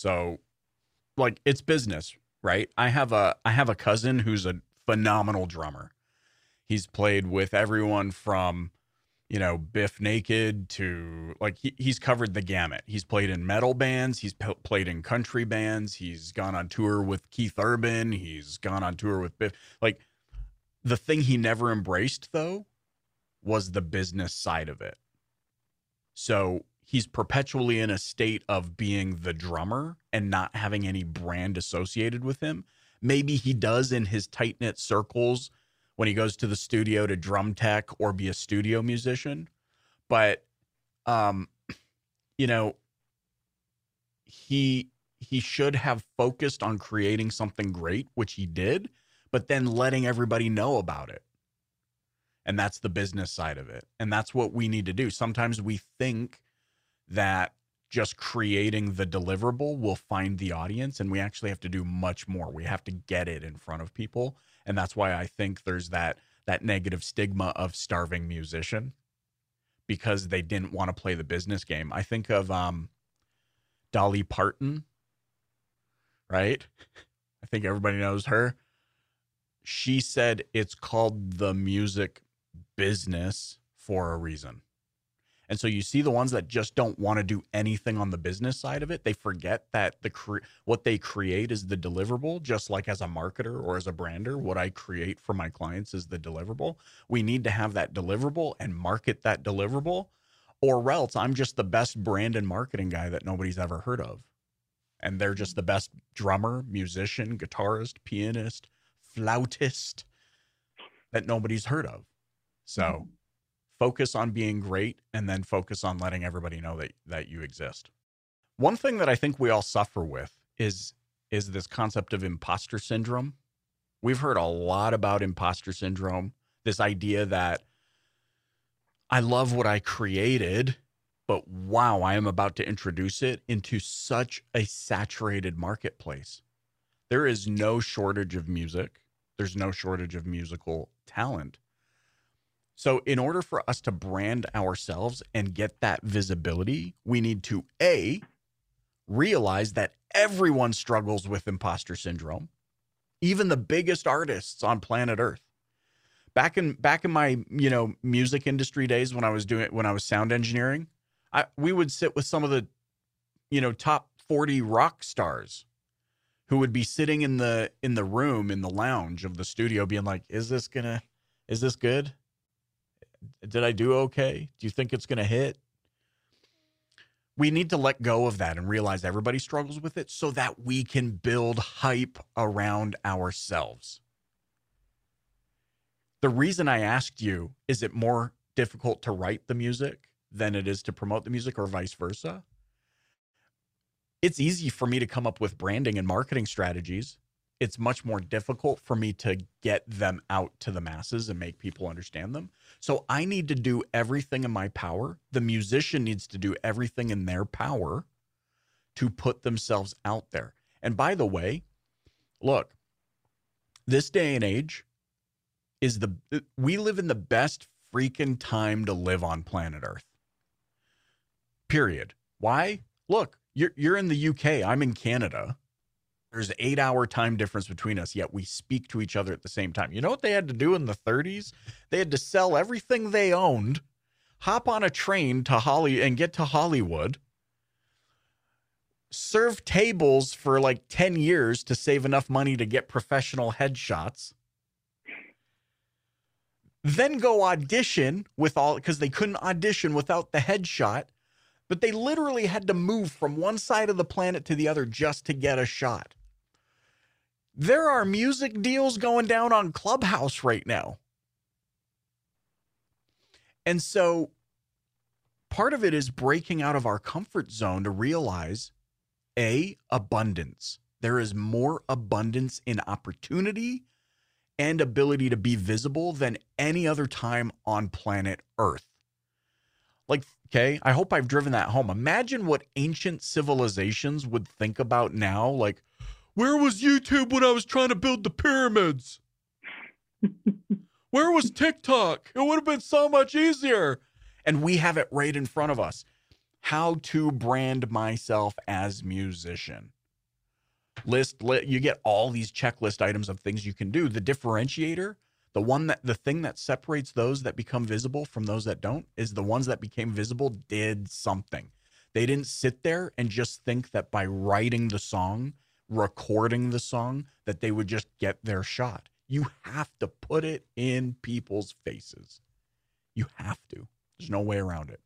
So like it's business, right? I have a I have a cousin who's a phenomenal drummer. He's played with everyone from you know Bif Naked to like he, he's covered the gamut. He's played in metal bands, he's p- played in country bands, he's gone on tour with Keith Urban, he's gone on tour with Bif. Like the thing he never embraced though was the business side of it. So he's perpetually in a state of being the drummer and not having any brand associated with him. Maybe he does in his tight knit circles when he goes to the studio to drum tech or be a studio musician. But, um, you know, he he should have focused on creating something great, which he did, but then letting everybody know about it. And that's the business side of it. And that's what we need to do. Sometimes we think that just creating the deliverable will find the audience and we actually have to do much more. We have to get it in front of people and that's why i think there's that that negative stigma of starving musician because they didn't want to play the business game. I think of um dolly parton right? I think everybody knows her. She said it's called the music business for a reason and so you see the ones that just don't want to do anything on the business side of it. They forget that the cre- what they create is the deliverable. Just like as a marketer or as a brander, what I create for my clients is the deliverable. We need to have that deliverable and market that deliverable, or else I'm just the best brand and marketing guy that nobody's ever heard of. And they're just the best drummer, musician, guitarist, pianist, flautist that nobody's heard of. So. Mm-hmm focus on being great and then focus on letting everybody know that that you exist. One thing that I think we all suffer with is is this concept of imposter syndrome. We've heard a lot about imposter syndrome, this idea that I love what I created, but wow, I am about to introduce it into such a saturated marketplace. There is no shortage of music. There's no shortage of musical talent. So, in order for us to brand ourselves and get that visibility, we need to A, realize that everyone struggles with imposter syndrome, even the biggest artists on planet Earth. Back in back in my, you know, music industry days when I was doing when I was sound engineering, I we would sit with some of the you know, top 40 rock stars who would be sitting in the in the room in the lounge of the studio being like, "Is this to is this good? Did I do okay? Do you think it's going to hit? We need to let go of that and realize everybody struggles with it so that we can build hype around ourselves. The reason I asked you, is it more difficult to write the music than it is to promote the music or vice versa? It's easy for me to come up with branding and marketing strategies it's much more difficult for me to get them out to the masses and make people understand them. So I need to do everything in my power. The musician needs to do everything in their power to put themselves out there. And by the way, look, this day and age is the we live in the best freaking time to live on planet Earth. Period. Why? Look, you're you're in the UK, I'm in Canada there's an eight hour time difference between us, yet we speak to each other at the same time. You know what they had to do in the 30s? They had to sell everything they owned, hop on a train to Holly and get to Hollywood, serve tables for like 10 years to save enough money to get professional headshots. Then go audition with all because they couldn't audition without the headshot but they literally had to move from one side of the planet to the other just to get a shot. There are music deals going down on Clubhouse right now. And so part of it is breaking out of our comfort zone to realize A, abundance. There is more abundance in opportunity and ability to be visible than any other time on planet Earth. Like, okay, I hope I've driven that home. Imagine what ancient civilizations would think about now. Like, where was YouTube when I was trying to build the pyramids? Where was TikTok? It would have been so much easier. And we have it right in front of us. how to brand myself as musician. List, li- you get all these checklist items of things you can do. The differentiator, the one that the thing that separates those that become visible from those that don't is the ones that became visible did something. They didn't sit there and just think that by writing the song, recording the song, that they would just get their shot. You have to put it in people's faces. You have to. There's no way around it.